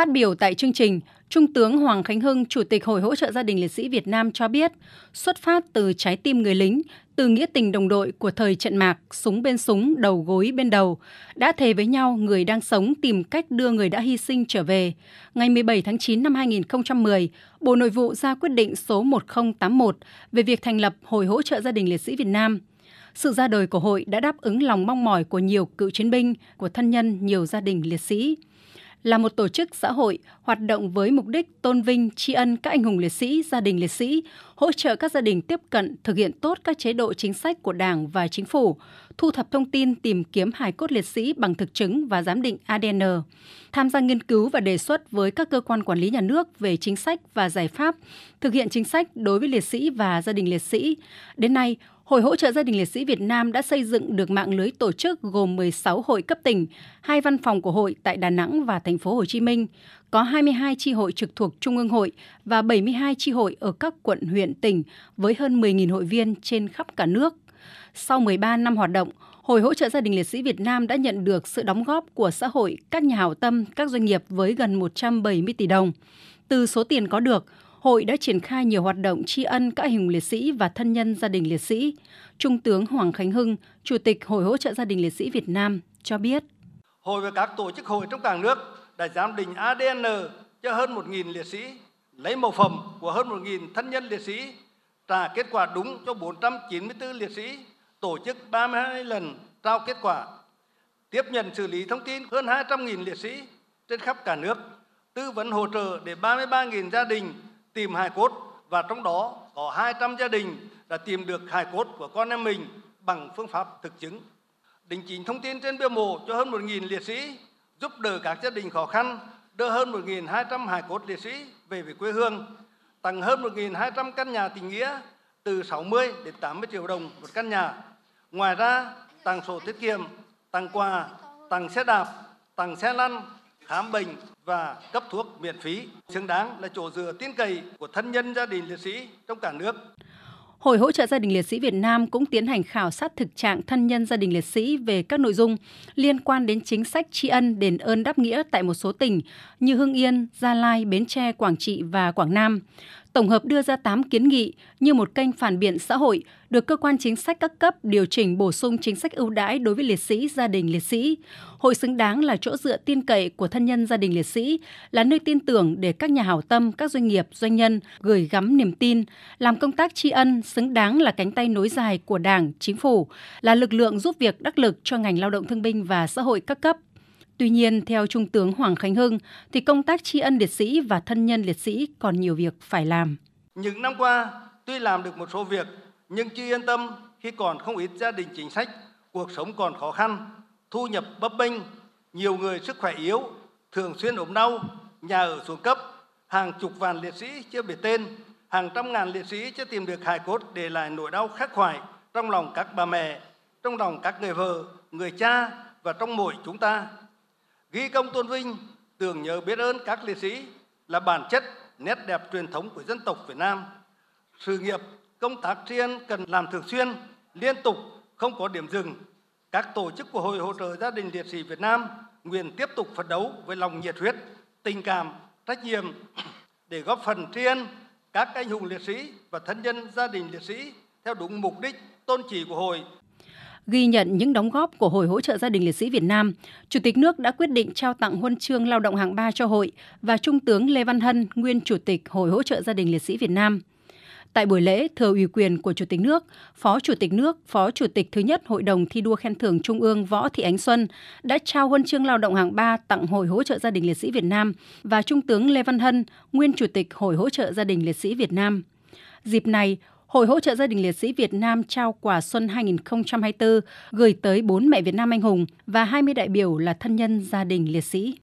Phát biểu tại chương trình, Trung tướng Hoàng Khánh Hưng, Chủ tịch Hội hỗ trợ gia đình liệt sĩ Việt Nam cho biết, xuất phát từ trái tim người lính, từ nghĩa tình đồng đội của thời trận mạc, súng bên súng, đầu gối bên đầu, đã thề với nhau người đang sống tìm cách đưa người đã hy sinh trở về. Ngày 17 tháng 9 năm 2010, Bộ Nội vụ ra quyết định số 1081 về việc thành lập Hội hỗ trợ gia đình liệt sĩ Việt Nam. Sự ra đời của hội đã đáp ứng lòng mong mỏi của nhiều cựu chiến binh, của thân nhân nhiều gia đình liệt sĩ là một tổ chức xã hội hoạt động với mục đích tôn vinh, tri ân các anh hùng liệt sĩ, gia đình liệt sĩ, hỗ trợ các gia đình tiếp cận thực hiện tốt các chế độ chính sách của Đảng và Chính phủ, thu thập thông tin tìm kiếm hài cốt liệt sĩ bằng thực chứng và giám định ADN, tham gia nghiên cứu và đề xuất với các cơ quan quản lý nhà nước về chính sách và giải pháp, thực hiện chính sách đối với liệt sĩ và gia đình liệt sĩ. Đến nay, Hội hỗ trợ gia đình liệt sĩ Việt Nam đã xây dựng được mạng lưới tổ chức gồm 16 hội cấp tỉnh, hai văn phòng của hội tại Đà Nẵng và thành phố Hồ Chí Minh, có 22 chi hội trực thuộc Trung ương hội và 72 chi hội ở các quận huyện tỉnh với hơn 10.000 hội viên trên khắp cả nước. Sau 13 năm hoạt động, Hội hỗ trợ gia đình liệt sĩ Việt Nam đã nhận được sự đóng góp của xã hội, các nhà hảo tâm, các doanh nghiệp với gần 170 tỷ đồng. Từ số tiền có được, hội đã triển khai nhiều hoạt động tri ân các hình liệt sĩ và thân nhân gia đình liệt sĩ. Trung tướng Hoàng Khánh Hưng, Chủ tịch Hội hỗ trợ gia đình liệt sĩ Việt Nam cho biết. Hội và các tổ chức hội trong cả nước đã giám định ADN e cho hơn 1.000 liệt sĩ, lấy mẫu phẩm của hơn 1.000 thân nhân liệt sĩ, trả kết quả đúng cho 494 liệt sĩ, tổ chức 32 lần trao kết quả, tiếp nhận xử lý thông tin hơn 200.000 liệt sĩ trên khắp cả nước, tư vấn hỗ trợ để 33.000 gia đình tìm hài cốt và trong đó có 200 gia đình đã tìm được hài cốt của con em mình bằng phương pháp thực chứng. Định chính thông tin trên bia mộ cho hơn 1.000 liệt sĩ, giúp đỡ các gia đình khó khăn, đưa hơn 1.200 hài cốt liệt sĩ về về quê hương, tặng hơn 1.200 căn nhà tình nghĩa từ 60 đến 80 triệu đồng một căn nhà. Ngoài ra, tặng sổ tiết kiệm, tặng quà, tặng xe đạp, tặng xe lăn, khám bệnh và cấp thuốc miễn phí, xứng đáng là chỗ dựa tin cậy của thân nhân gia đình liệt sĩ trong cả nước. Hội hỗ trợ gia đình liệt sĩ Việt Nam cũng tiến hành khảo sát thực trạng thân nhân gia đình liệt sĩ về các nội dung liên quan đến chính sách tri ân đền ơn đáp nghĩa tại một số tỉnh như Hưng Yên, Gia Lai, Bến Tre, Quảng Trị và Quảng Nam tổng hợp đưa ra 8 kiến nghị như một kênh phản biện xã hội được cơ quan chính sách các cấp điều chỉnh bổ sung chính sách ưu đãi đối với liệt sĩ, gia đình liệt sĩ. Hội xứng đáng là chỗ dựa tin cậy của thân nhân gia đình liệt sĩ, là nơi tin tưởng để các nhà hảo tâm, các doanh nghiệp, doanh nhân gửi gắm niềm tin, làm công tác tri ân xứng đáng là cánh tay nối dài của Đảng, Chính phủ, là lực lượng giúp việc đắc lực cho ngành lao động thương binh và xã hội các cấp. Tuy nhiên, theo Trung tướng Hoàng Khánh Hưng, thì công tác tri ân liệt sĩ và thân nhân liệt sĩ còn nhiều việc phải làm. Những năm qua, tuy làm được một số việc, nhưng chưa yên tâm khi còn không ít gia đình chính sách, cuộc sống còn khó khăn, thu nhập bấp bênh, nhiều người sức khỏe yếu, thường xuyên ốm đau, nhà ở xuống cấp, hàng chục vạn liệt sĩ chưa biết tên, hàng trăm ngàn liệt sĩ chưa tìm được hài cốt để lại nỗi đau khắc khoải trong lòng các bà mẹ, trong lòng các người vợ, người cha và trong mỗi chúng ta ghi công tôn vinh, tưởng nhớ biết ơn các liệt sĩ là bản chất nét đẹp truyền thống của dân tộc Việt Nam. Sự nghiệp, công tác tri ân cần làm thường xuyên, liên tục, không có điểm dừng. Các tổ chức của hội hỗ trợ gia đình liệt sĩ Việt Nam nguyện tiếp tục phấn đấu với lòng nhiệt huyết, tình cảm, trách nhiệm để góp phần tri ân các anh hùng liệt sĩ và thân nhân gia đình liệt sĩ theo đúng mục đích, tôn chỉ của hội Ghi nhận những đóng góp của Hội hỗ trợ gia đình liệt sĩ Việt Nam, Chủ tịch nước đã quyết định trao tặng huân chương lao động hạng 3 cho hội và Trung tướng Lê Văn Hân, nguyên Chủ tịch Hội hỗ trợ gia đình liệt sĩ Việt Nam. Tại buổi lễ, thừa ủy quyền của Chủ tịch nước, Phó Chủ tịch nước, Phó Chủ tịch thứ nhất Hội đồng thi đua khen thưởng Trung ương Võ Thị Ánh Xuân đã trao huân chương lao động hạng 3 tặng Hội hỗ trợ gia đình liệt sĩ Việt Nam và Trung tướng Lê Văn Hân, nguyên Chủ tịch Hội hỗ trợ gia đình liệt sĩ Việt Nam. Dịp này, Hội hỗ trợ gia đình liệt sĩ Việt Nam trao quà xuân 2024 gửi tới 4 mẹ Việt Nam anh hùng và 20 đại biểu là thân nhân gia đình liệt sĩ.